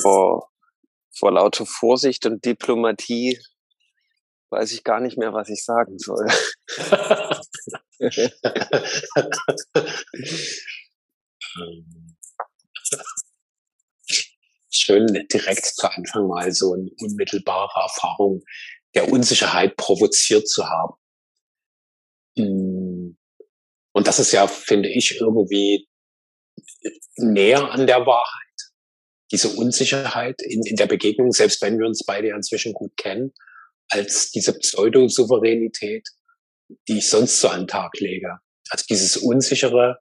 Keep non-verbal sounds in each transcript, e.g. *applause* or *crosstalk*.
vor, vor lauter Vorsicht und Diplomatie weiß ich gar nicht mehr, was ich sagen soll. *laughs* Schön direkt zu Anfang mal so eine unmittelbare Erfahrung der Unsicherheit provoziert zu haben. Hm. Und das ist ja, finde ich, irgendwie näher an der Wahrheit. Diese Unsicherheit in, in der Begegnung, selbst wenn wir uns beide inzwischen gut kennen, als diese Pseudosouveränität, die ich sonst so an den Tag lege. Also dieses unsichere,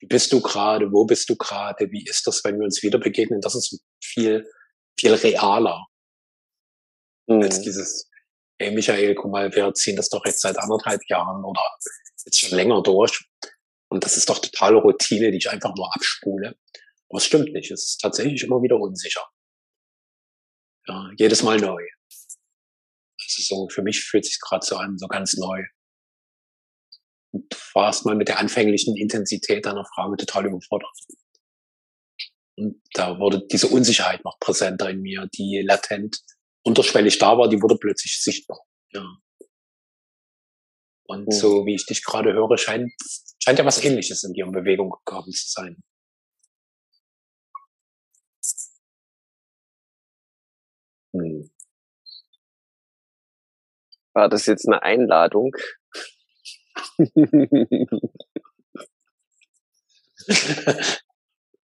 wie bist du gerade, wo bist du gerade, wie ist das, wenn wir uns wieder begegnen, das ist viel, viel realer mhm. als dieses, hey Michael, guck mal, wir ziehen das doch jetzt seit anderthalb Jahren oder jetzt schon länger durch. Und das ist doch totale Routine, die ich einfach nur abspule. Aber es stimmt nicht. Es ist tatsächlich immer wieder unsicher. Ja, jedes Mal neu. Also so, für mich fühlt sich gerade so an, so ganz neu. Und war erst mal mit der anfänglichen Intensität deiner Frage total überfordert. Und da wurde diese Unsicherheit noch präsenter in mir, die latent unterschwellig da war, die wurde plötzlich sichtbar. Ja. Und ja. so wie ich dich gerade höre, scheint, scheint ja was ähnliches in dir in Bewegung gekommen zu sein. Hm. War das jetzt eine Einladung? *laughs*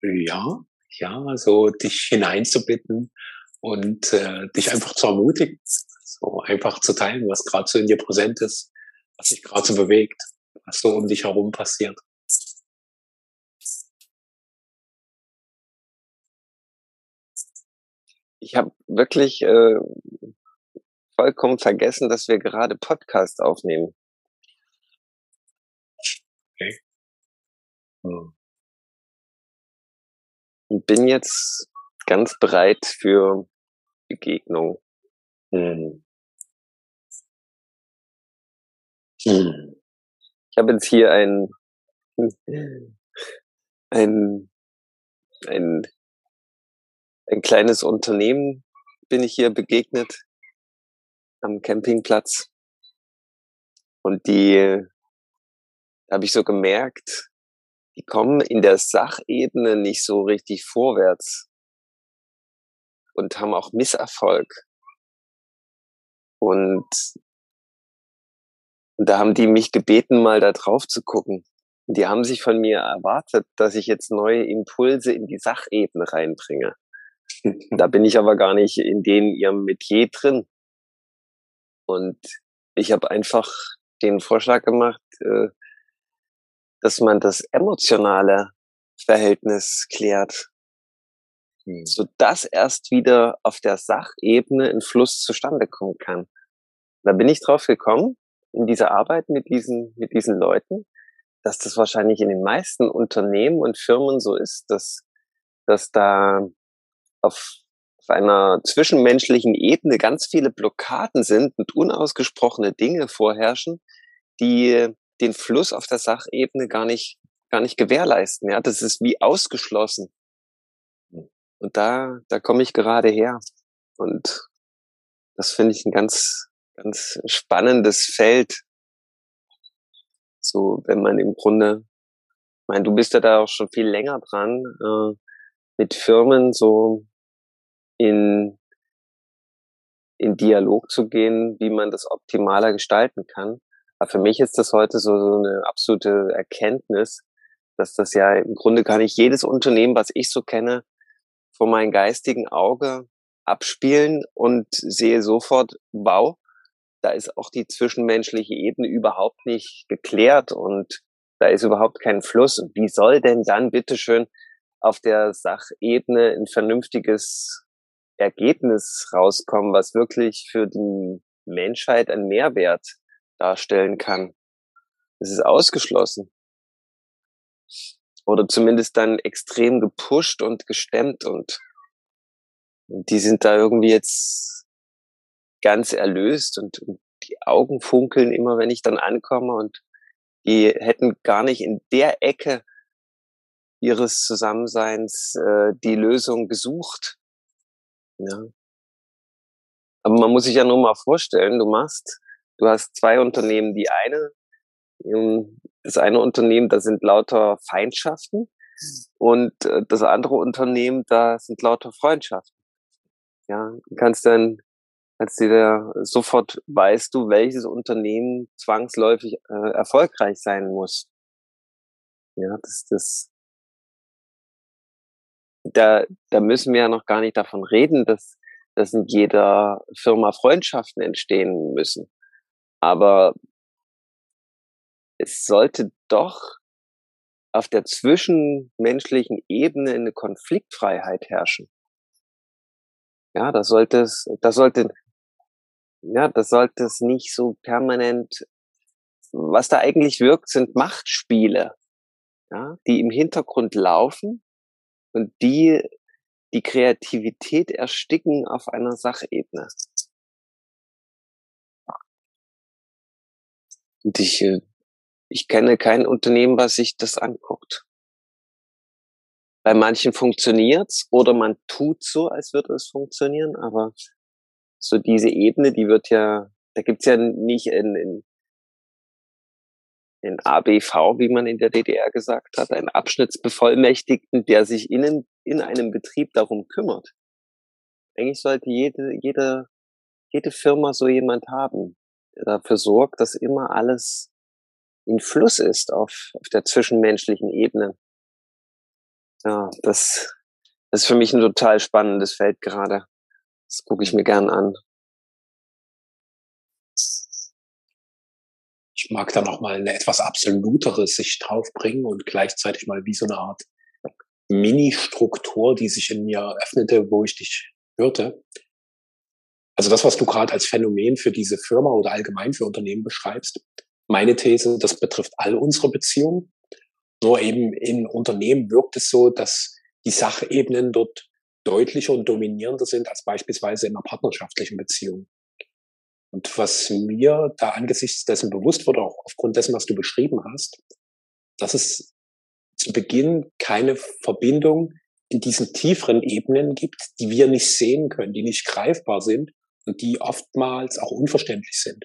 ja, ja, so dich hineinzubitten und äh, dich einfach zu ermutigen, so einfach zu teilen, was gerade so in dir präsent ist, was sich gerade so bewegt, was so um dich herum passiert. Ich habe wirklich äh, vollkommen vergessen, dass wir gerade Podcast aufnehmen. Okay. Hm. Und bin jetzt ganz bereit für Begegnung. Hm. Hm. Ich habe jetzt hier ein, ein, ein, ein kleines Unternehmen bin ich hier begegnet am Campingplatz. Und die habe ich so gemerkt, die kommen in der Sachebene nicht so richtig vorwärts und haben auch Misserfolg. Und, und da haben die mich gebeten, mal da drauf zu gucken. Und die haben sich von mir erwartet, dass ich jetzt neue Impulse in die Sachebene reinbringe. Da bin ich aber gar nicht in denen ihrem Metier drin. Und ich habe einfach den Vorschlag gemacht, äh, dass man das emotionale Verhältnis klärt, hm. so dass erst wieder auf der Sachebene ein Fluss zustande kommen kann. Da bin ich drauf gekommen in dieser Arbeit mit diesen mit diesen Leuten, dass das wahrscheinlich in den meisten Unternehmen und Firmen so ist, dass dass da auf auf einer zwischenmenschlichen Ebene ganz viele Blockaden sind und unausgesprochene Dinge vorherrschen, die den Fluss auf der Sachebene gar nicht, gar nicht gewährleisten. Ja, das ist wie ausgeschlossen. Und da, da komme ich gerade her. Und das finde ich ein ganz, ganz spannendes Feld. So, wenn man im Grunde, ich meine, du bist ja da auch schon viel länger dran, äh, mit Firmen so in, in Dialog zu gehen, wie man das optimaler gestalten kann. Aber für mich ist das heute so, so eine absolute Erkenntnis, dass das ja im Grunde kann ich jedes Unternehmen, was ich so kenne, vor meinem geistigen Auge abspielen und sehe sofort, wow, da ist auch die zwischenmenschliche Ebene überhaupt nicht geklärt und da ist überhaupt kein Fluss. Wie soll denn dann bitteschön auf der Sachebene ein vernünftiges Ergebnis rauskommen, was wirklich für die Menschheit einen Mehrwert darstellen kann. Es ist ausgeschlossen. Oder zumindest dann extrem gepusht und gestemmt und, die sind da irgendwie jetzt ganz erlöst und, und die Augen funkeln immer, wenn ich dann ankomme und die hätten gar nicht in der Ecke ihres Zusammenseins äh, die Lösung gesucht, Ja. Aber man muss sich ja nur mal vorstellen, du machst, du hast zwei Unternehmen, die eine, ähm, das eine Unternehmen, da sind lauter Feindschaften und äh, das andere Unternehmen, da sind lauter Freundschaften. Ja, du kannst dann, als dir sofort weißt du, welches Unternehmen zwangsläufig äh, erfolgreich sein muss. Ja, das, das, da, da müssen wir ja noch gar nicht davon reden, dass, dass in jeder Firma Freundschaften entstehen müssen. Aber es sollte doch auf der zwischenmenschlichen Ebene eine Konfliktfreiheit herrschen. Ja, da sollte es, da sollte, ja, das sollte es nicht so permanent, was da eigentlich wirkt, sind Machtspiele, ja, die im Hintergrund laufen und die die Kreativität ersticken auf einer Sachebene. Und ich, äh, ich kenne kein Unternehmen, was sich das anguckt. Bei manchen funktioniert's oder man tut so, als würde es funktionieren, aber so diese Ebene, die wird ja, da gibt's ja nicht in, in den ABV, wie man in der DDR gesagt hat, einen Abschnittsbevollmächtigten, der sich in, in einem Betrieb darum kümmert. Eigentlich sollte jede, jede, jede Firma so jemand haben, der dafür sorgt, dass immer alles in Fluss ist auf, auf der zwischenmenschlichen Ebene. Ja, das ist für mich ein total spannendes Feld gerade. Das gucke ich mir gern an. Ich mag da noch mal eine etwas absolutere Sicht draufbringen und gleichzeitig mal wie so eine Art Mini-Struktur, die sich in mir öffnete, wo ich dich hörte. Also das, was du gerade als Phänomen für diese Firma oder allgemein für Unternehmen beschreibst, meine These, das betrifft all unsere Beziehungen. Nur eben in Unternehmen wirkt es so, dass die Sachebenen dort deutlicher und dominierender sind als beispielsweise in einer partnerschaftlichen Beziehung. Und was mir da angesichts dessen bewusst wurde, auch aufgrund dessen, was du beschrieben hast, dass es zu Beginn keine Verbindung in diesen tieferen Ebenen gibt, die wir nicht sehen können, die nicht greifbar sind und die oftmals auch unverständlich sind.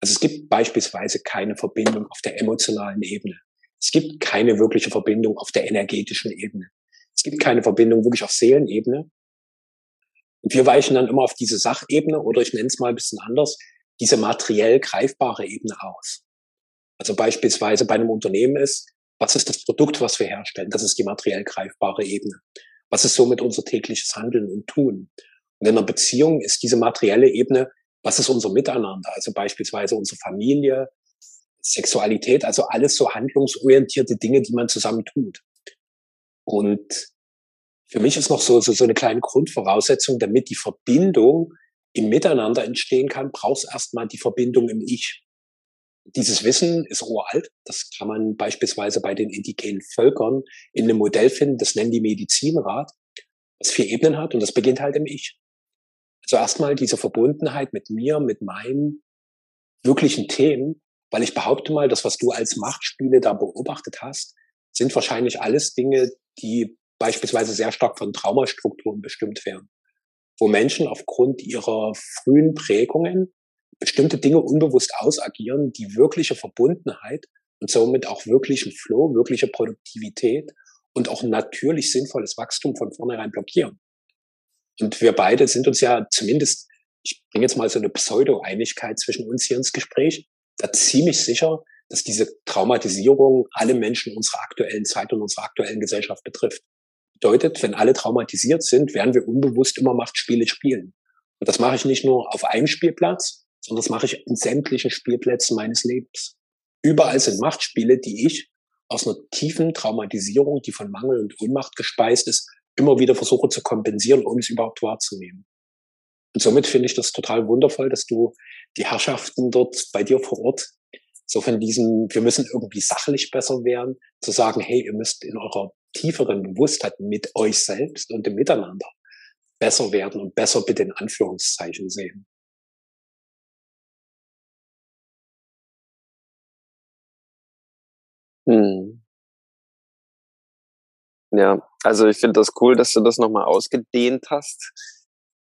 Also es gibt beispielsweise keine Verbindung auf der emotionalen Ebene. Es gibt keine wirkliche Verbindung auf der energetischen Ebene. Es gibt keine Verbindung wirklich auf Seelenebene. Und wir weichen dann immer auf diese Sachebene oder ich nenne es mal ein bisschen anders, diese materiell greifbare Ebene aus. Also beispielsweise bei einem Unternehmen ist, was ist das Produkt, was wir herstellen? Das ist die materiell greifbare Ebene. Was ist somit unser tägliches Handeln und Tun? Und in einer Beziehung ist diese materielle Ebene, was ist unser Miteinander? Also beispielsweise unsere Familie, Sexualität, also alles so handlungsorientierte Dinge, die man zusammen tut. Und für mich ist noch so, so, so eine kleine Grundvoraussetzung, damit die Verbindung im Miteinander entstehen kann, brauchst erstmal die Verbindung im Ich. Dieses Wissen ist uralt. Das kann man beispielsweise bei den indigenen Völkern in einem Modell finden, das nennen die Medizinrat, das vier Ebenen hat und das beginnt halt im Ich. Also erstmal diese Verbundenheit mit mir, mit meinen wirklichen Themen, weil ich behaupte mal, das, was du als Machtspiele da beobachtet hast, sind wahrscheinlich alles Dinge, die beispielsweise sehr stark von Traumastrukturen bestimmt werden, wo Menschen aufgrund ihrer frühen Prägungen bestimmte Dinge unbewusst ausagieren, die wirkliche Verbundenheit und somit auch wirklichen Flow, wirkliche Produktivität und auch natürlich sinnvolles Wachstum von vornherein blockieren. Und wir beide sind uns ja zumindest, ich bringe jetzt mal so eine Pseudo-Einigkeit zwischen uns hier ins Gespräch, da ziemlich sicher, dass diese Traumatisierung alle Menschen unserer aktuellen Zeit und unserer aktuellen Gesellschaft betrifft. Bedeutet, wenn alle traumatisiert sind, werden wir unbewusst immer Machtspiele spielen. Und das mache ich nicht nur auf einem Spielplatz, sondern das mache ich in sämtlichen Spielplätzen meines Lebens. Überall sind Machtspiele, die ich aus einer tiefen Traumatisierung, die von Mangel und Ohnmacht gespeist ist, immer wieder versuche zu kompensieren, um es überhaupt wahrzunehmen. Und somit finde ich das total wundervoll, dass du die Herrschaften dort bei dir vor Ort so von diesem, wir müssen irgendwie sachlich besser werden, zu sagen, hey, ihr müsst in eurer tieferen Bewusstheit mit euch selbst und dem Miteinander besser werden und besser bitte in Anführungszeichen sehen. Hm. Ja, also ich finde das cool, dass du das nochmal ausgedehnt hast.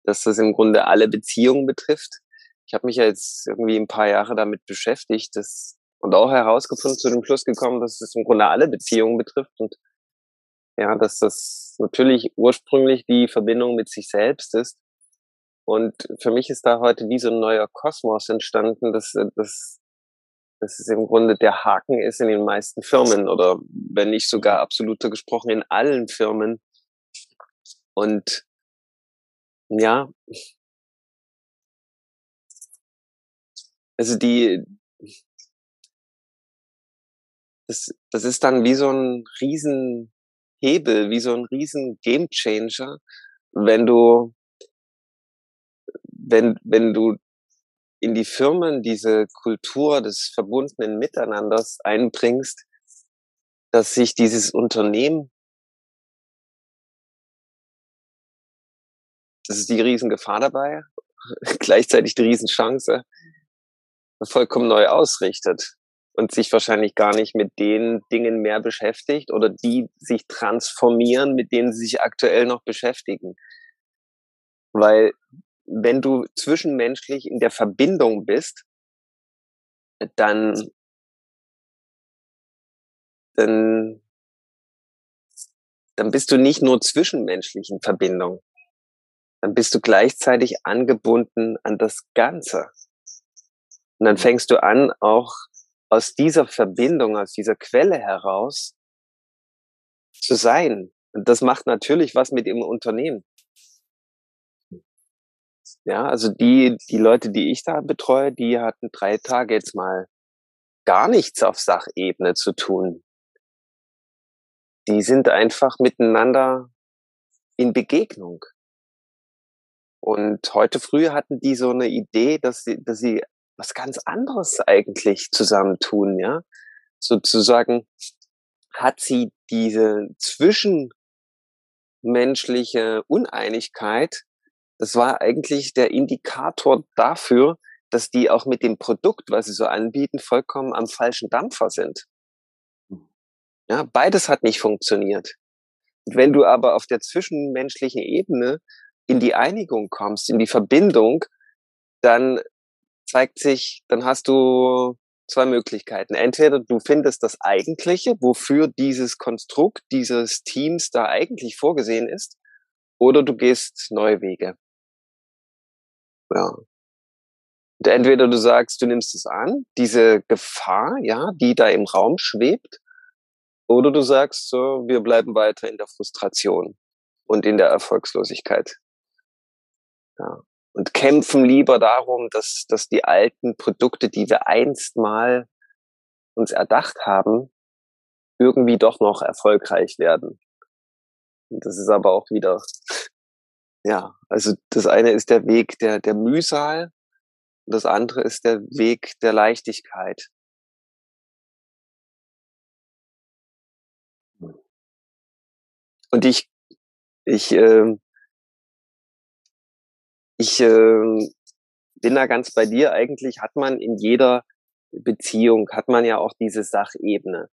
dass das im Grunde alle Beziehungen betrifft. Ich habe mich ja jetzt irgendwie ein paar Jahre damit beschäftigt dass, und auch herausgefunden, zu dem Schluss gekommen, dass es im Grunde alle Beziehungen betrifft und ja, dass das natürlich ursprünglich die Verbindung mit sich selbst ist. Und für mich ist da heute wie so ein neuer Kosmos entstanden, dass, dass, dass es im Grunde der Haken ist in den meisten Firmen oder wenn nicht sogar absoluter gesprochen in allen Firmen. Und ja, also die, das, das ist dann wie so ein riesen Hebel, wie so ein riesen Gamechanger, wenn du, wenn, wenn du in die Firmen diese Kultur des verbundenen Miteinanders einbringst, dass sich dieses Unternehmen, das ist die Riesengefahr dabei, *laughs* gleichzeitig die Riesenchance, vollkommen neu ausrichtet und sich wahrscheinlich gar nicht mit den Dingen mehr beschäftigt oder die sich transformieren, mit denen sie sich aktuell noch beschäftigen. Weil wenn du zwischenmenschlich in der Verbindung bist, dann, dann, dann bist du nicht nur zwischenmenschlich in Verbindung, dann bist du gleichzeitig angebunden an das Ganze. Und dann fängst du an, auch aus dieser Verbindung, aus dieser Quelle heraus zu sein. Und das macht natürlich was mit dem Unternehmen. Ja, also die, die Leute, die ich da betreue, die hatten drei Tage jetzt mal gar nichts auf Sachebene zu tun. Die sind einfach miteinander in Begegnung. Und heute früh hatten die so eine Idee, dass sie, dass sie was ganz anderes eigentlich zusammentun, ja. Sozusagen hat sie diese zwischenmenschliche Uneinigkeit, das war eigentlich der Indikator dafür, dass die auch mit dem Produkt, was sie so anbieten, vollkommen am falschen Dampfer sind. Ja, beides hat nicht funktioniert. Wenn du aber auf der zwischenmenschlichen Ebene in die Einigung kommst, in die Verbindung, dann zeigt sich, dann hast du zwei Möglichkeiten. Entweder du findest das Eigentliche, wofür dieses Konstrukt dieses Teams da eigentlich vorgesehen ist, oder du gehst neue Wege. Ja. Und entweder du sagst, du nimmst es an, diese Gefahr, ja, die da im Raum schwebt, oder du sagst, so, wir bleiben weiter in der Frustration und in der Erfolgslosigkeit. Ja und kämpfen lieber darum, dass, dass die alten Produkte, die wir einst mal uns erdacht haben, irgendwie doch noch erfolgreich werden. Und das ist aber auch wieder, ja, also das eine ist der Weg der, der Mühsal und das andere ist der Weg der Leichtigkeit. Und ich, ich, äh, ich äh, bin da ganz bei dir. Eigentlich hat man in jeder Beziehung, hat man ja auch diese Sachebene.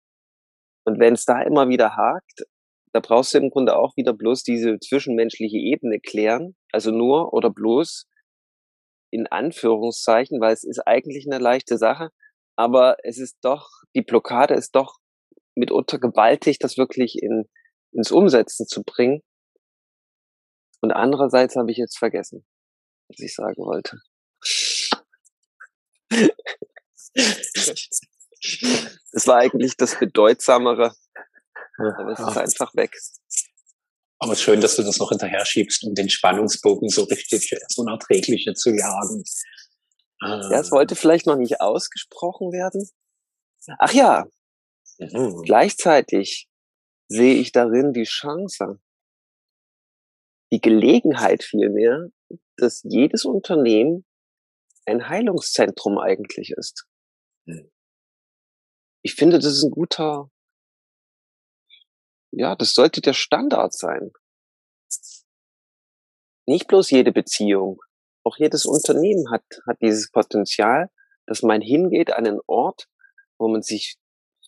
Und wenn es da immer wieder hakt, da brauchst du im Grunde auch wieder bloß diese zwischenmenschliche Ebene klären. Also nur oder bloß in Anführungszeichen, weil es ist eigentlich eine leichte Sache. Aber es ist doch, die Blockade ist doch mitunter gewaltig, das wirklich in, ins Umsetzen zu bringen. Und andererseits habe ich jetzt vergessen was ich sagen wollte. Es war eigentlich das Bedeutsamere, aber es ist einfach weg. Aber schön, dass du das noch hinterher schiebst, um den Spannungsbogen so richtig so unerträgliche zu jagen. Ja, es wollte vielleicht noch nicht ausgesprochen werden. Ach ja, mhm. gleichzeitig sehe ich darin die Chance, die Gelegenheit vielmehr, dass jedes Unternehmen ein Heilungszentrum eigentlich ist. Hm. Ich finde, das ist ein guter, ja, das sollte der Standard sein. Nicht bloß jede Beziehung, auch jedes Unternehmen hat, hat dieses Potenzial, dass man hingeht an einen Ort, wo man sich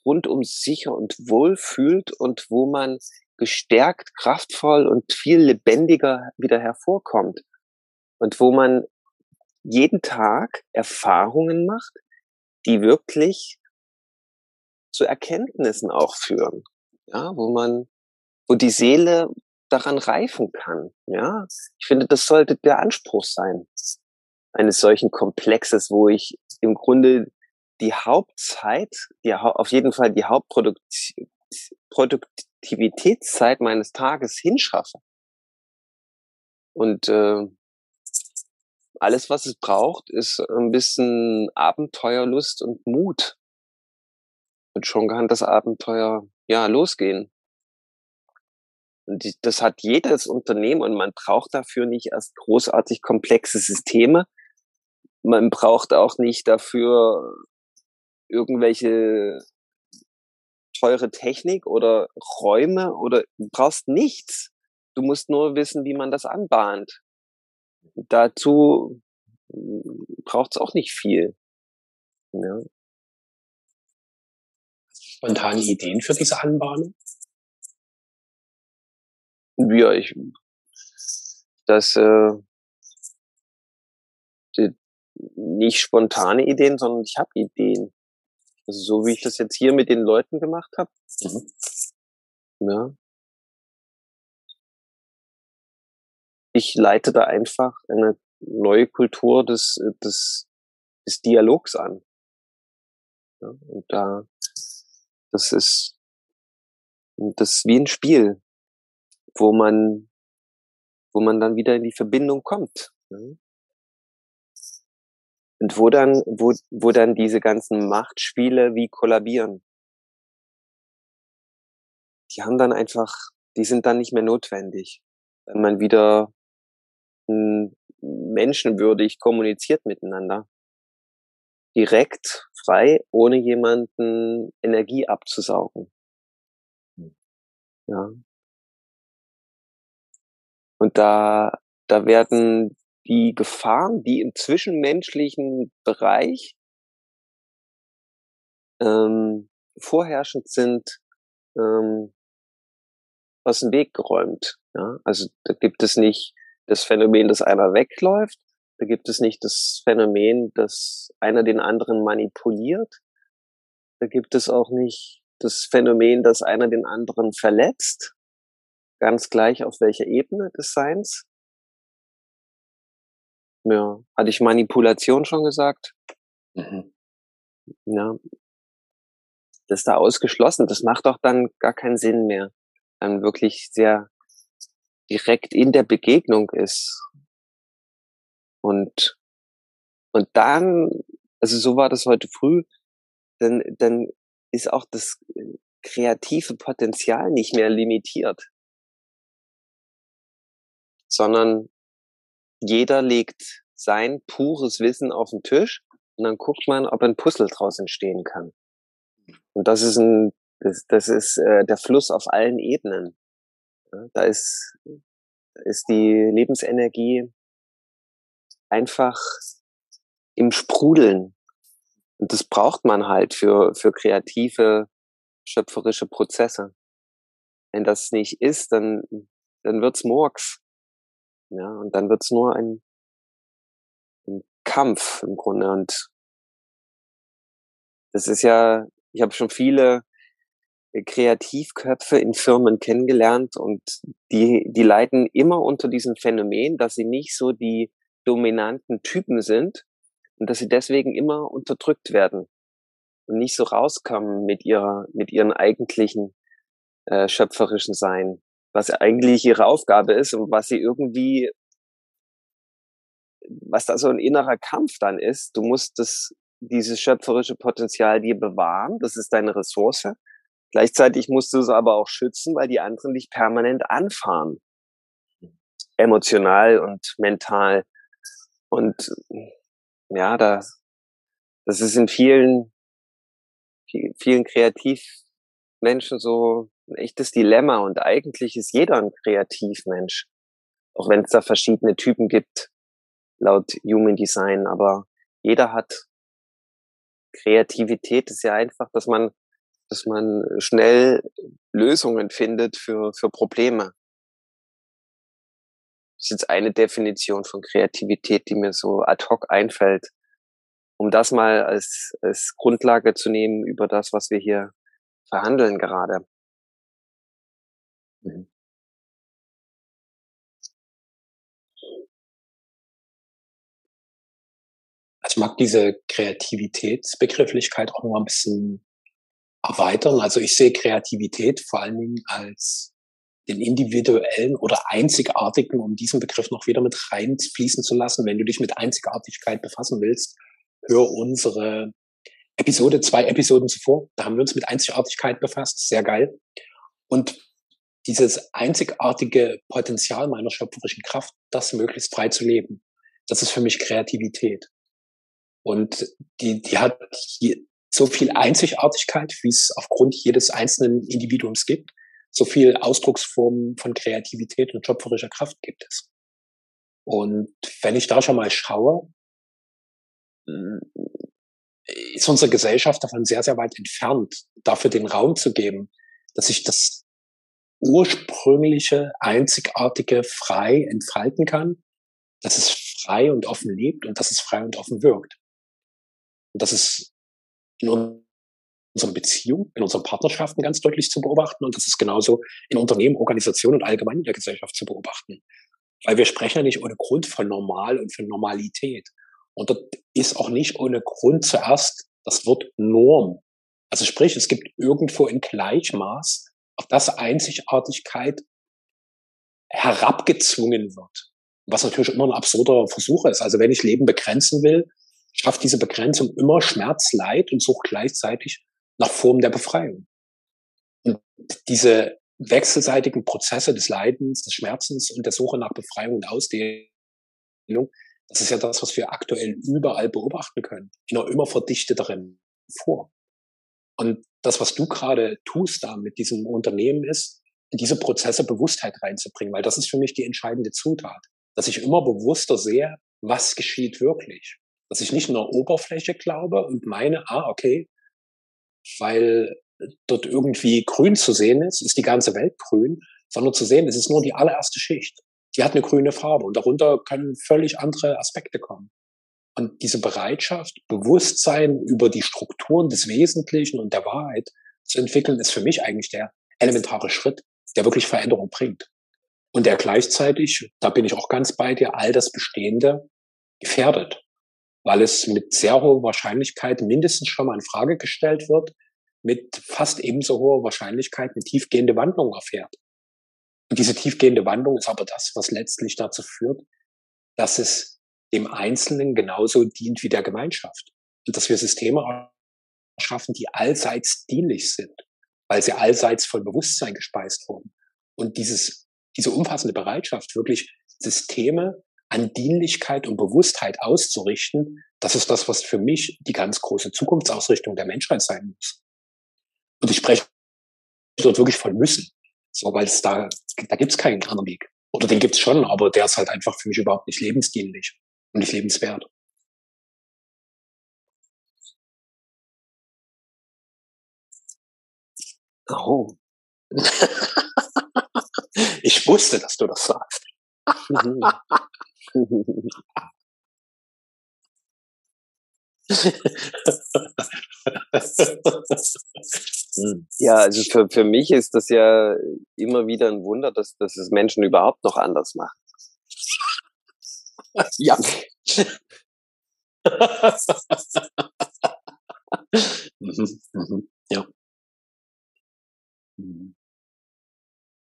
rundum sicher und wohl fühlt und wo man gestärkt, kraftvoll und viel lebendiger wieder hervorkommt. Und wo man jeden Tag Erfahrungen macht, die wirklich zu Erkenntnissen auch führen. Ja, wo man, wo die Seele daran reifen kann. Ja, ich finde, das sollte der Anspruch sein eines solchen Komplexes, wo ich im Grunde die Hauptzeit, die, auf jeden Fall die Hauptproduktivitätszeit meines Tages hinschaffe. Und äh, alles, was es braucht, ist ein bisschen Abenteuerlust und Mut. Und schon kann das Abenteuer ja losgehen. Und das hat jedes Unternehmen und man braucht dafür nicht erst großartig komplexe Systeme. Man braucht auch nicht dafür irgendwelche teure Technik oder Räume oder du brauchst nichts. Du musst nur wissen, wie man das anbahnt. Dazu braucht es auch nicht viel. Ja. Spontane Ideen für diese Anbahnung? Ja, ich, das, äh, die, nicht spontane Ideen, sondern ich habe Ideen. Also so wie ich das jetzt hier mit den Leuten gemacht habe. Mhm. Ja. Ich leite da einfach eine neue Kultur des, des, des Dialogs an. Ja, und da, das ist, das ist wie ein Spiel wo man, wo man dann wieder in die Verbindung kommt. Ne? Und wo dann, wo, wo dann diese ganzen Machtspiele wie kollabieren. Die haben dann einfach, die sind dann nicht mehr notwendig. Wenn man wieder menschenwürdig kommuniziert miteinander. Direkt, frei, ohne jemanden Energie abzusaugen. Hm. Ja. Und da, da werden die Gefahren, die im zwischenmenschlichen Bereich ähm, vorherrschend sind, ähm, aus dem Weg geräumt. Ja? Also da gibt es nicht das Phänomen, dass einer wegläuft, da gibt es nicht das Phänomen, dass einer den anderen manipuliert, da gibt es auch nicht das Phänomen, dass einer den anderen verletzt, ganz gleich auf welcher Ebene des Seins. Ja, hatte ich Manipulation schon gesagt? Mhm. Ja. Das ist da ausgeschlossen. Das macht doch dann gar keinen Sinn mehr. Dann wirklich sehr direkt in der Begegnung ist. Und, und dann, also so war das heute früh, dann, dann ist auch das kreative Potenzial nicht mehr limitiert sondern jeder legt sein pures Wissen auf den Tisch und dann guckt man, ob ein Puzzle draus entstehen kann. Und das ist ein, das, das ist äh, der Fluss auf allen Ebenen. Ja, da ist, ist die Lebensenergie einfach im Sprudeln. Und das braucht man halt für, für kreative, schöpferische Prozesse. Wenn das nicht ist, dann, dann wird's Murks. Ja, und dann wird's nur ein, ein Kampf im Grunde. Und das ist ja, ich habe schon viele Kreativköpfe in Firmen kennengelernt und die, die leiden immer unter diesem Phänomen, dass sie nicht so die dominanten Typen sind und dass sie deswegen immer unterdrückt werden und nicht so rauskommen mit ihrer, mit ihren eigentlichen äh, schöpferischen Sein was eigentlich ihre Aufgabe ist und was sie irgendwie, was da so ein innerer Kampf dann ist. Du musst das, dieses schöpferische Potenzial dir bewahren. Das ist deine Ressource. Gleichzeitig musst du es aber auch schützen, weil die anderen dich permanent anfahren. Emotional und mental. Und ja, da, das ist in vielen, vielen Kreativmenschen so ein echtes Dilemma und eigentlich ist jeder ein Kreativmensch. Auch wenn es da verschiedene Typen gibt, laut Human Design, aber jeder hat Kreativität ist ja einfach, dass man, dass man schnell Lösungen findet für, für Probleme. ist jetzt eine Definition von Kreativität, die mir so ad hoc einfällt, um das mal als, als Grundlage zu nehmen über das, was wir hier verhandeln gerade. Mhm. Also ich mag diese Kreativitätsbegrifflichkeit auch noch ein bisschen erweitern. Also ich sehe Kreativität vor allen Dingen als den individuellen oder einzigartigen, um diesen Begriff noch wieder mit reinfließen zu lassen. Wenn du dich mit Einzigartigkeit befassen willst, hör unsere Episode, zwei Episoden zuvor. Da haben wir uns mit Einzigartigkeit befasst. Sehr geil. Und dieses einzigartige Potenzial meiner schöpferischen Kraft, das möglichst frei zu leben, das ist für mich Kreativität. Und die, die hat so viel Einzigartigkeit, wie es aufgrund jedes einzelnen Individuums gibt so viel Ausdrucksformen von Kreativität und schöpferischer Kraft gibt es. Und wenn ich da schon mal schaue, mm, ist unsere Gesellschaft davon sehr, sehr weit entfernt, dafür den Raum zu geben, dass sich das ursprüngliche, einzigartige frei entfalten kann, dass es frei und offen lebt und dass es frei und offen wirkt. Und das ist in unseren Beziehungen, in unseren Partnerschaften ganz deutlich zu beobachten. Und das ist genauso in Unternehmen, Organisationen und allgemein in der Gesellschaft zu beobachten. Weil wir sprechen ja nicht ohne Grund von Normal und von Normalität. Und dort ist auch nicht ohne Grund zuerst das Wort Norm. Also sprich, es gibt irgendwo in Gleichmaß, auf das Einzigartigkeit herabgezwungen wird. Was natürlich immer ein absurder Versuch ist. Also wenn ich Leben begrenzen will, schafft diese Begrenzung immer Schmerz, Leid und sucht gleichzeitig nach Formen der Befreiung. Und diese wechselseitigen Prozesse des Leidens, des Schmerzens und der Suche nach Befreiung und Ausdehnung, das ist ja das, was wir aktuell überall beobachten können, in einer immer verdichteteren Form. Und das, was du gerade tust da mit diesem Unternehmen ist, in diese Prozesse Bewusstheit reinzubringen, weil das ist für mich die entscheidende Zutat, dass ich immer bewusster sehe, was geschieht wirklich. Dass ich nicht nur Oberfläche glaube und meine, ah, okay, weil dort irgendwie grün zu sehen ist, ist die ganze Welt grün, sondern zu sehen, es ist nur die allererste Schicht. Die hat eine grüne Farbe und darunter können völlig andere Aspekte kommen. Und diese Bereitschaft, Bewusstsein über die Strukturen des Wesentlichen und der Wahrheit zu entwickeln, ist für mich eigentlich der elementare Schritt, der wirklich Veränderung bringt. Und der gleichzeitig, da bin ich auch ganz bei dir, all das Bestehende gefährdet weil es mit sehr hoher Wahrscheinlichkeit mindestens schon mal in Frage gestellt wird, mit fast ebenso hoher Wahrscheinlichkeit eine tiefgehende Wandlung erfährt. Und diese tiefgehende Wandlung ist aber das, was letztlich dazu führt, dass es dem Einzelnen genauso dient wie der Gemeinschaft. Und dass wir Systeme schaffen, die allseits dienlich sind, weil sie allseits von Bewusstsein gespeist wurden. Und dieses, diese umfassende Bereitschaft, wirklich Systeme an Dienlichkeit und Bewusstheit auszurichten, das ist das, was für mich die ganz große Zukunftsausrichtung der Menschheit sein muss. Und ich spreche dort wirklich von müssen. So, weil es da, da gibt es keinen anderen Weg. Oder den gibt es schon, aber der ist halt einfach für mich überhaupt nicht lebensdienlich und nicht lebenswert. Oh. *laughs* ich wusste, dass du das sagst. Ja, also für, für mich ist das ja immer wieder ein Wunder, dass, dass es Menschen überhaupt noch anders machen. Ja. mhm, mhm, ja.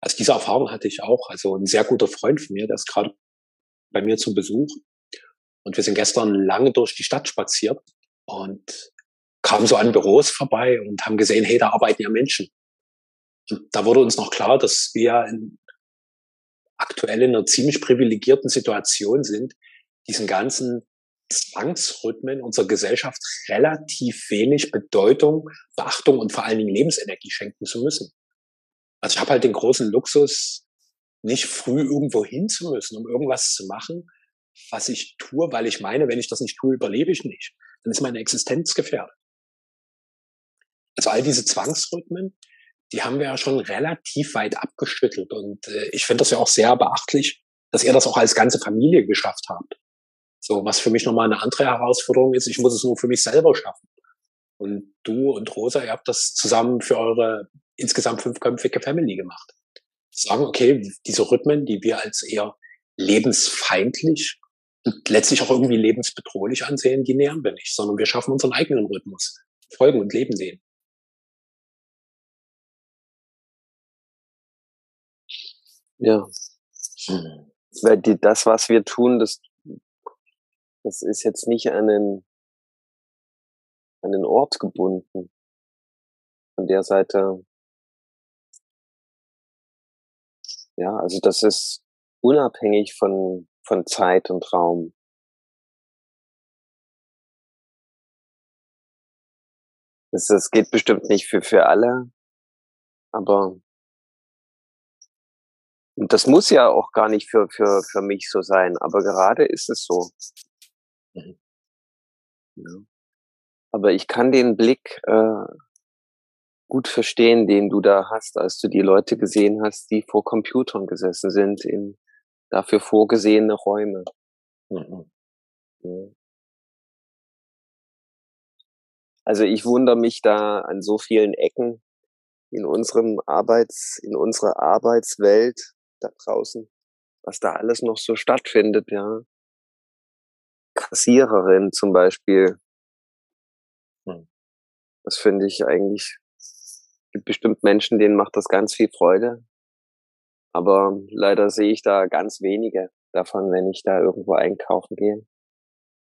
Also diese Erfahrung hatte ich auch. Also ein sehr guter Freund von mir, der ist gerade bei mir zum Besuch. Und wir sind gestern lange durch die Stadt spaziert und kamen so an Büros vorbei und haben gesehen, hey, da arbeiten ja Menschen. Und da wurde uns noch klar, dass wir in, aktuell in einer ziemlich privilegierten Situation sind, diesen ganzen Zwangsrhythmen unserer Gesellschaft relativ wenig Bedeutung, Beachtung und vor allen Dingen Lebensenergie schenken zu müssen. Also ich habe halt den großen Luxus, nicht früh irgendwo hin zu müssen, um irgendwas zu machen, was ich tue, weil ich meine, wenn ich das nicht tue, überlebe ich nicht. Dann ist meine Existenz gefährdet. Also all diese Zwangsrhythmen, die haben wir ja schon relativ weit abgeschüttelt. Und äh, ich finde das ja auch sehr beachtlich, dass ihr das auch als ganze Familie geschafft habt. So, was für mich nochmal eine andere Herausforderung ist, ich muss es nur für mich selber schaffen. Und du und Rosa, ihr habt das zusammen für eure insgesamt fünfköpfige Family gemacht. Sagen, okay, diese Rhythmen, die wir als eher lebensfeindlich und letztlich auch irgendwie lebensbedrohlich ansehen, die nähern wir nicht, sondern wir schaffen unseren eigenen Rhythmus, folgen und leben den. Ja. Hm. Weil die, das, was wir tun, das, das ist jetzt nicht an einen, an den Ort gebunden. Von der Seite, ja, also das ist unabhängig von, von Zeit und Raum. Das, das geht bestimmt nicht für, für alle, aber und das muss ja auch gar nicht für, für, für mich so sein, aber gerade ist es so. Mhm. Ja. Aber ich kann den Blick äh, gut verstehen, den du da hast, als du die Leute gesehen hast, die vor Computern gesessen sind, in dafür vorgesehene Räume. Mhm. Ja. Also ich wundere mich da an so vielen Ecken in unserem Arbeits, in unserer Arbeitswelt, da draußen, was da alles noch so stattfindet, ja. Kassiererin zum Beispiel. Hm. Das finde ich eigentlich, gibt bestimmt Menschen, denen macht das ganz viel Freude. Aber leider sehe ich da ganz wenige davon, wenn ich da irgendwo einkaufen gehe.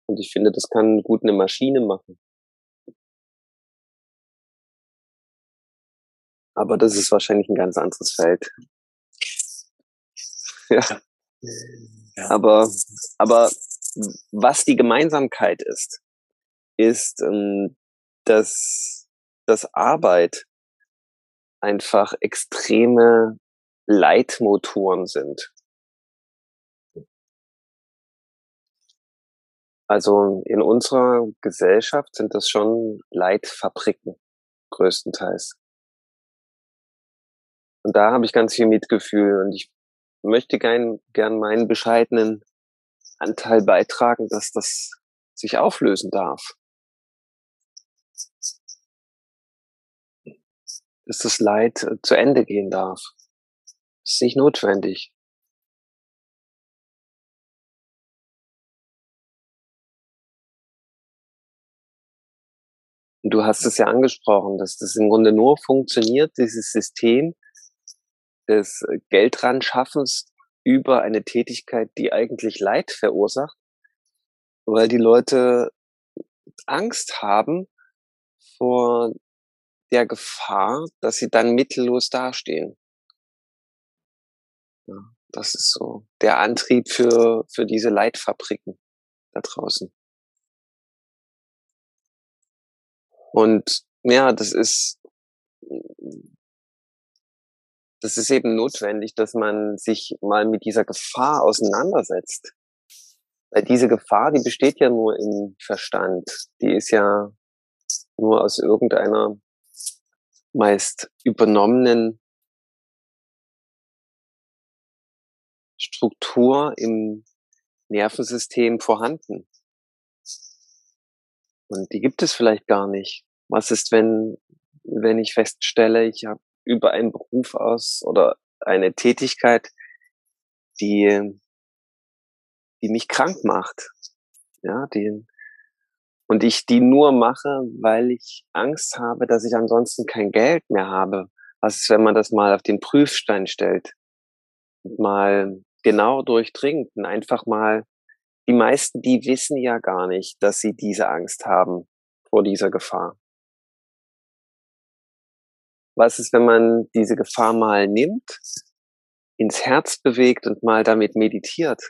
Und ich finde, das kann gut eine Maschine machen. Aber das ist wahrscheinlich ein ganz anderes Feld. *laughs* ja. ja. Aber, aber was die Gemeinsamkeit ist, ist, ähm, dass, dass Arbeit einfach extreme Leitmotoren sind. Also in unserer Gesellschaft sind das schon Leitfabriken, größtenteils. Und da habe ich ganz viel Mitgefühl und ich möchte gern, gern meinen bescheidenen Anteil beitragen, dass das sich auflösen darf. Dass das Leid äh, zu Ende gehen darf. Das ist nicht notwendig. Und du hast es ja angesprochen, dass das im Grunde nur funktioniert, dieses System, des Geldranschaffens über eine Tätigkeit, die eigentlich Leid verursacht, weil die Leute Angst haben vor der Gefahr, dass sie dann mittellos dastehen. Ja, das ist so der Antrieb für, für diese Leitfabriken da draußen. Und ja, das ist das ist eben notwendig, dass man sich mal mit dieser Gefahr auseinandersetzt. Weil diese Gefahr, die besteht ja nur im Verstand. Die ist ja nur aus irgendeiner meist übernommenen Struktur im Nervensystem vorhanden. Und die gibt es vielleicht gar nicht. Was ist, wenn, wenn ich feststelle, ich habe über einen Beruf aus oder eine Tätigkeit, die, die mich krank macht. Ja, die, und ich die nur mache, weil ich Angst habe, dass ich ansonsten kein Geld mehr habe. Was ist, wenn man das mal auf den Prüfstein stellt? Und mal genau durchdringt und einfach mal, die meisten, die wissen ja gar nicht, dass sie diese Angst haben vor dieser Gefahr. Was ist, wenn man diese Gefahr mal nimmt, ins Herz bewegt und mal damit meditiert?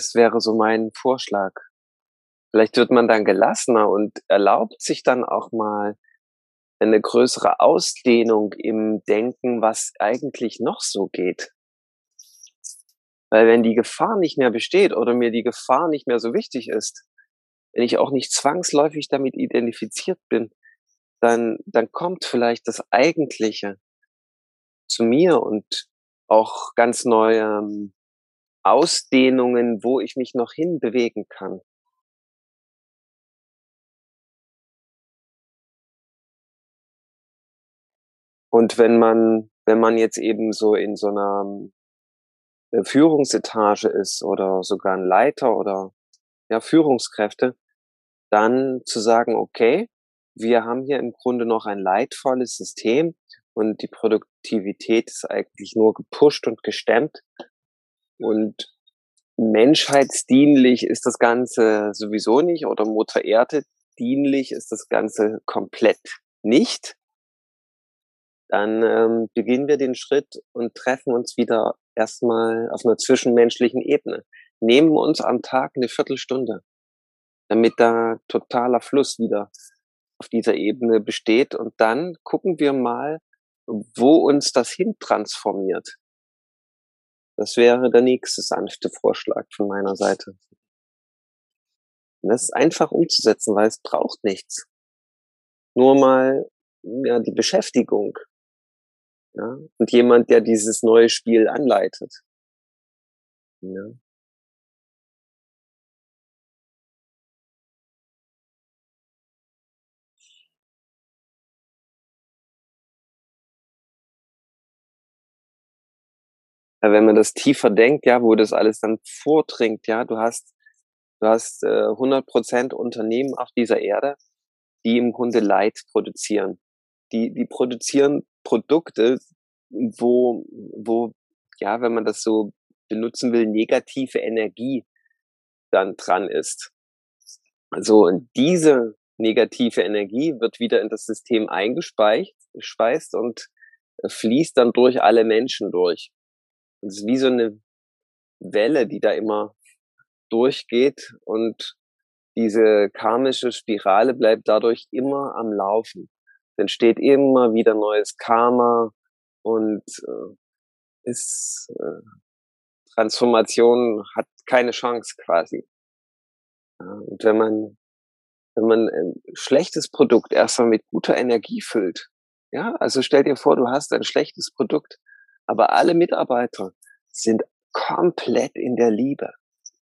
Das wäre so mein Vorschlag. Vielleicht wird man dann gelassener und erlaubt sich dann auch mal eine größere Ausdehnung im Denken, was eigentlich noch so geht. Weil wenn die Gefahr nicht mehr besteht oder mir die Gefahr nicht mehr so wichtig ist, wenn ich auch nicht zwangsläufig damit identifiziert bin, dann, dann kommt vielleicht das Eigentliche zu mir und auch ganz neue ähm, Ausdehnungen, wo ich mich noch hinbewegen kann. Und wenn man, wenn man jetzt eben so in so einer äh, Führungsetage ist oder sogar ein Leiter oder ja, Führungskräfte, dann zu sagen, okay, wir haben hier im Grunde noch ein leidvolles System und die Produktivität ist eigentlich nur gepusht und gestemmt und menschheitsdienlich ist das Ganze sowieso nicht oder Mutter Erde dienlich ist das Ganze komplett nicht dann ähm, beginnen wir den Schritt und treffen uns wieder erstmal auf einer zwischenmenschlichen Ebene. Nehmen uns am Tag eine Viertelstunde, damit da totaler Fluss wieder auf dieser Ebene besteht. Und dann gucken wir mal, wo uns das hin transformiert. Das wäre der nächste sanfte Vorschlag von meiner Seite. Das ist einfach umzusetzen, weil es braucht nichts. Nur mal ja, die Beschäftigung ja? Und jemand, der dieses neue Spiel anleitet. Ja. Wenn man das tiefer denkt, ja, wo das alles dann vordringt, ja, du hast, du hast äh, 100% Unternehmen auf dieser Erde, die im Grunde Leid produzieren. Die, die produzieren Produkte, wo, wo, ja, wenn man das so benutzen will, negative Energie dann dran ist. Also und diese negative Energie wird wieder in das System eingespeist und fließt dann durch alle Menschen durch. Es ist wie so eine Welle, die da immer durchgeht und diese karmische Spirale bleibt dadurch immer am Laufen entsteht immer wieder neues Karma und äh, ist äh, Transformation hat keine Chance quasi. Ja, und wenn man wenn man ein schlechtes Produkt erstmal mit guter Energie füllt, ja, also stell dir vor, du hast ein schlechtes Produkt, aber alle Mitarbeiter sind komplett in der Liebe.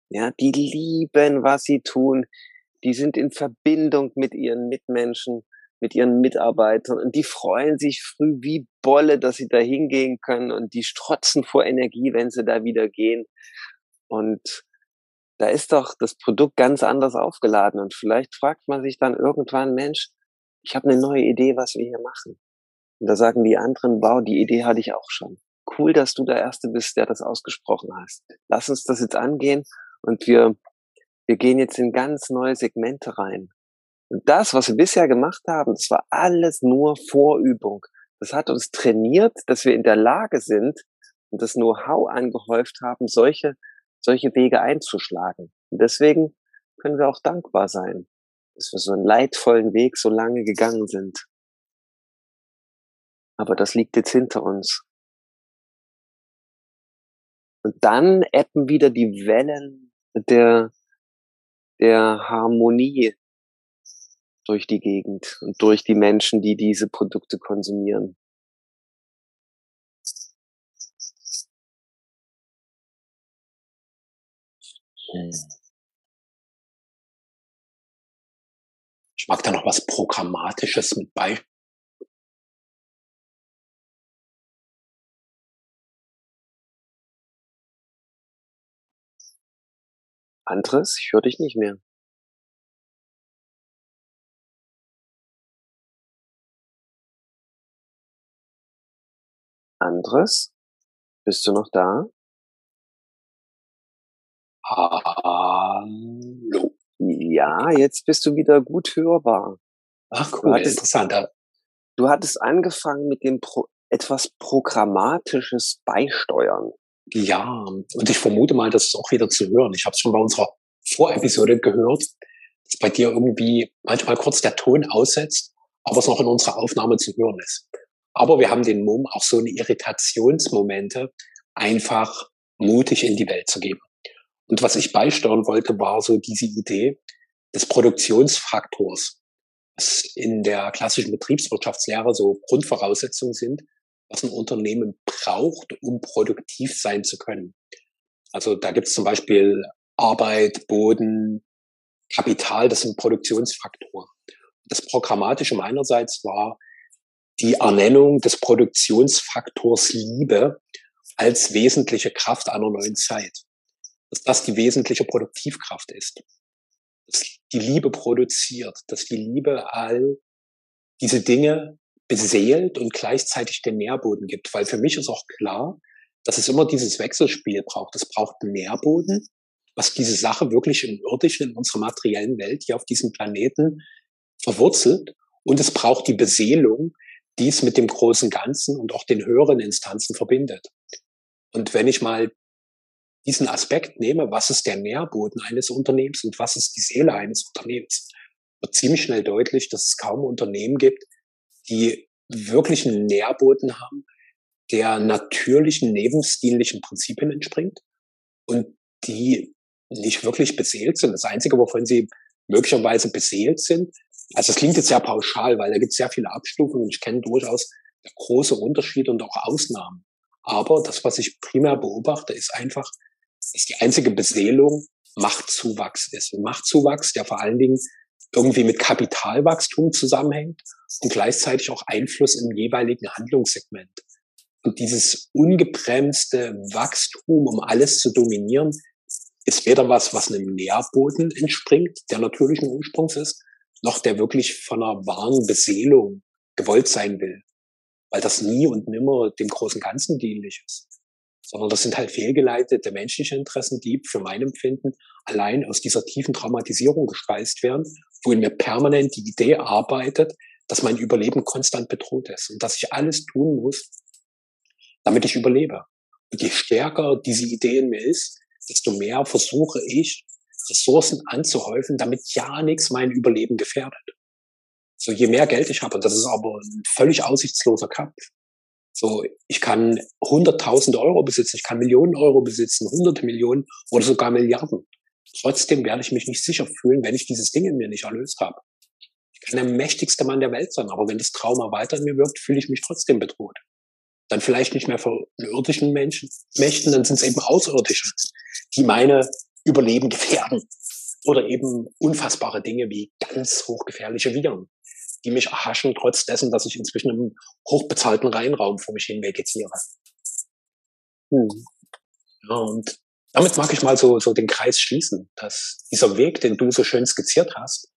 Ja, die lieben, was sie tun. Die sind in Verbindung mit ihren Mitmenschen mit ihren Mitarbeitern und die freuen sich früh wie Bolle, dass sie da hingehen können und die strotzen vor Energie, wenn sie da wieder gehen. Und da ist doch das Produkt ganz anders aufgeladen und vielleicht fragt man sich dann irgendwann, Mensch, ich habe eine neue Idee, was wir hier machen. Und da sagen die anderen, wow, die Idee hatte ich auch schon. Cool, dass du der Erste bist, der das ausgesprochen hast. Lass uns das jetzt angehen und wir, wir gehen jetzt in ganz neue Segmente rein. Und das, was wir bisher gemacht haben, das war alles nur Vorübung. Das hat uns trainiert, dass wir in der Lage sind und das Know-how angehäuft haben, solche, solche Wege einzuschlagen. Und deswegen können wir auch dankbar sein, dass wir so einen leidvollen Weg so lange gegangen sind. Aber das liegt jetzt hinter uns. Und dann ebben wieder die Wellen der, der Harmonie durch die Gegend und durch die Menschen, die diese Produkte konsumieren. Ich mag da noch was Programmatisches mit bei. Anderes? Ich höre dich nicht mehr. Andres? Bist du noch da? Hallo. Ja, jetzt bist du wieder gut hörbar. Ach cool, hattest, interessant. Du hattest angefangen mit dem Pro etwas programmatisches Beisteuern. Ja, und ich vermute mal, das ist auch wieder zu hören. Ich habe es schon bei unserer Vorepisode gehört, dass bei dir irgendwie manchmal kurz der Ton aussetzt, aber es noch in unserer Aufnahme zu hören ist. Aber wir haben den Mumm, auch so eine Irritationsmomente einfach mutig in die Welt zu geben. Und was ich beisteuern wollte, war so diese Idee des Produktionsfaktors, was in der klassischen Betriebswirtschaftslehre so Grundvoraussetzungen sind, was ein Unternehmen braucht, um produktiv sein zu können. Also da gibt es zum Beispiel Arbeit, Boden, Kapital, das sind Produktionsfaktoren. Das Programmatische meinerseits war die Ernennung des Produktionsfaktors Liebe als wesentliche Kraft einer neuen Zeit. Dass das die wesentliche Produktivkraft ist. Dass die Liebe produziert, dass die Liebe all diese Dinge beseelt und gleichzeitig den Nährboden gibt. Weil für mich ist auch klar, dass es immer dieses Wechselspiel braucht. Es braucht einen Nährboden, was diese Sache wirklich im irdischen, in unserer materiellen Welt hier auf diesem Planeten verwurzelt. Und es braucht die Beseelung, die es mit dem großen Ganzen und auch den höheren Instanzen verbindet. Und wenn ich mal diesen Aspekt nehme, was ist der Nährboden eines Unternehmens und was ist die Seele eines Unternehmens, wird ziemlich schnell deutlich, dass es kaum Unternehmen gibt, die wirklich einen Nährboden haben, der natürlichen, lebensdienlichen Prinzipien entspringt und die nicht wirklich beseelt sind. Das Einzige, wovon sie möglicherweise beseelt sind, also es klingt jetzt sehr pauschal, weil da gibt es sehr viele Abstufungen. Ich kenne durchaus große Unterschiede und auch Ausnahmen. Aber das, was ich primär beobachte, ist einfach, dass die einzige Beseelung Machtzuwachs ist. Und Machtzuwachs, der vor allen Dingen irgendwie mit Kapitalwachstum zusammenhängt und gleichzeitig auch Einfluss im jeweiligen Handlungssegment. Und dieses ungebremste Wachstum, um alles zu dominieren, ist weder was, was einem Nährboden entspringt, der natürlichen Ursprungs ist, noch der wirklich von einer wahren Beseelung gewollt sein will. Weil das nie und nimmer dem großen Ganzen dienlich ist. Sondern das sind halt fehlgeleitete menschliche Interessen, die für mein Empfinden allein aus dieser tiefen Traumatisierung gespeist werden, wo in mir permanent die Idee arbeitet, dass mein Überleben konstant bedroht ist und dass ich alles tun muss, damit ich überlebe. Und je stärker diese Idee in mir ist, desto mehr versuche ich, Ressourcen anzuhäufen, damit ja nichts mein Überleben gefährdet. So, je mehr Geld ich habe, und das ist aber ein völlig aussichtsloser Kampf. So, ich kann hunderttausende Euro besitzen, ich kann Millionen Euro besitzen, hunderte Millionen oder sogar Milliarden. Trotzdem werde ich mich nicht sicher fühlen, wenn ich dieses Ding in mir nicht erlöst habe. Ich kann der mächtigste Mann der Welt sein, aber wenn das Trauma weiter in mir wirkt, fühle ich mich trotzdem bedroht. Dann vielleicht nicht mehr von irdischen Menschen, Mächten, dann sind es eben Außerirdische, die meine Überleben gefährden. Oder eben unfassbare Dinge wie ganz hochgefährliche Viren, die mich erhaschen, trotz dessen, dass ich inzwischen im hochbezahlten Reihenraum vor mich hin vegetiere. Hm. Ja, und damit mag ich mal so, so den Kreis schließen, dass dieser Weg, den du so schön skizziert hast,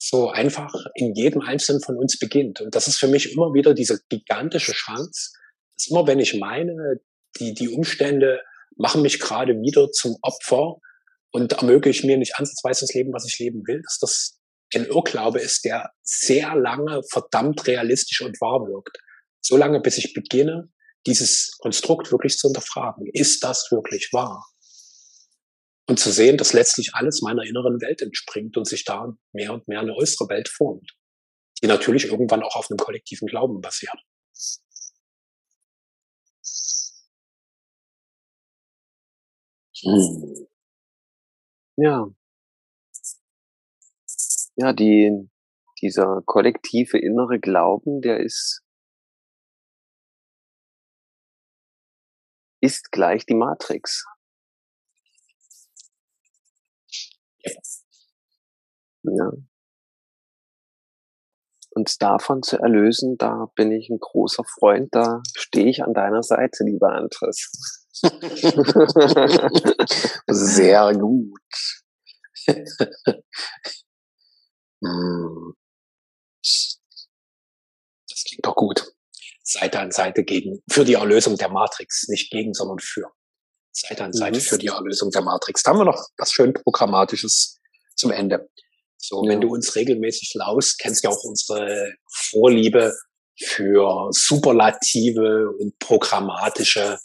so einfach in jedem Einzelnen von uns beginnt. Und das ist für mich immer wieder diese gigantische Chance, dass immer wenn ich meine, die, die Umstände machen mich gerade wieder zum Opfer und ermöglichen mir nicht ansatzweise das Leben, was ich leben will, dass das ein Irrglaube ist, der sehr lange verdammt realistisch und wahr wirkt. So lange, bis ich beginne, dieses Konstrukt wirklich zu hinterfragen. Ist das wirklich wahr? Und zu sehen, dass letztlich alles meiner inneren Welt entspringt und sich da mehr und mehr eine äußere Welt formt, die natürlich irgendwann auch auf einem kollektiven Glauben basiert. Hm. Ja. Ja, die, dieser kollektive innere Glauben, der ist, ist gleich die Matrix. Ja. Uns davon zu erlösen, da bin ich ein großer Freund, da stehe ich an deiner Seite, lieber Andres. *laughs* *laughs* Sehr gut. *laughs* Hm. Das klingt doch gut. Seite an Seite gegen, für die Erlösung der Matrix. Nicht gegen, sondern für. Seite an Seite mhm. für die Erlösung der Matrix. Da haben wir noch was schön Programmatisches zum Ende. So, ja. wenn du uns regelmäßig laust, kennst du ja auch unsere Vorliebe für Superlative und programmatische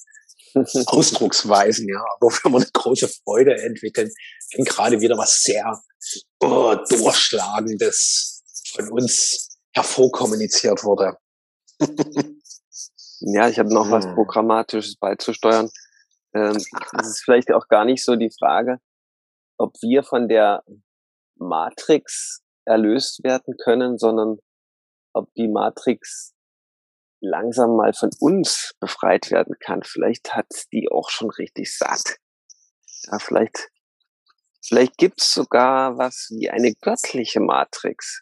*laughs* Ausdrucksweisen, ja, wofür wir eine große Freude entwickeln, wenn gerade wieder was sehr oh, Durchschlagendes von uns hervorkommuniziert wurde. *laughs* ja, ich habe noch was hm. Programmatisches beizusteuern. Ähm, es ist vielleicht auch gar nicht so die Frage, ob wir von der Matrix erlöst werden können, sondern ob die Matrix langsam mal von uns befreit werden kann. Vielleicht hat die auch schon richtig satt. Ja, vielleicht, vielleicht gibt's sogar was wie eine göttliche Matrix,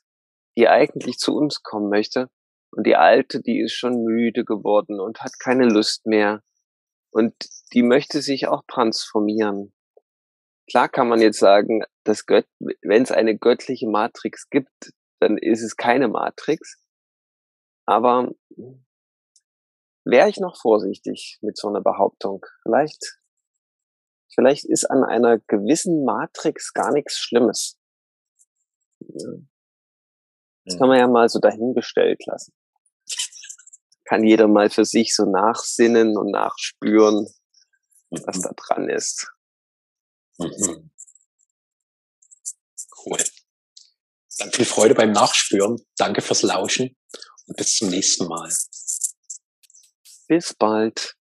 die eigentlich zu uns kommen möchte. Und die alte, die ist schon müde geworden und hat keine Lust mehr. Und die möchte sich auch transformieren. Klar kann man jetzt sagen, dass wenn es eine göttliche Matrix gibt, dann ist es keine Matrix. Aber wäre ich noch vorsichtig mit so einer Behauptung. Vielleicht, vielleicht ist an einer gewissen Matrix gar nichts Schlimmes. Das kann man ja mal so dahingestellt lassen. Kann jeder mal für sich so nachsinnen und nachspüren, was da dran ist. Cool. Dann viel Freude beim Nachspüren. Danke fürs Lauschen und bis zum nächsten Mal. Bis bald.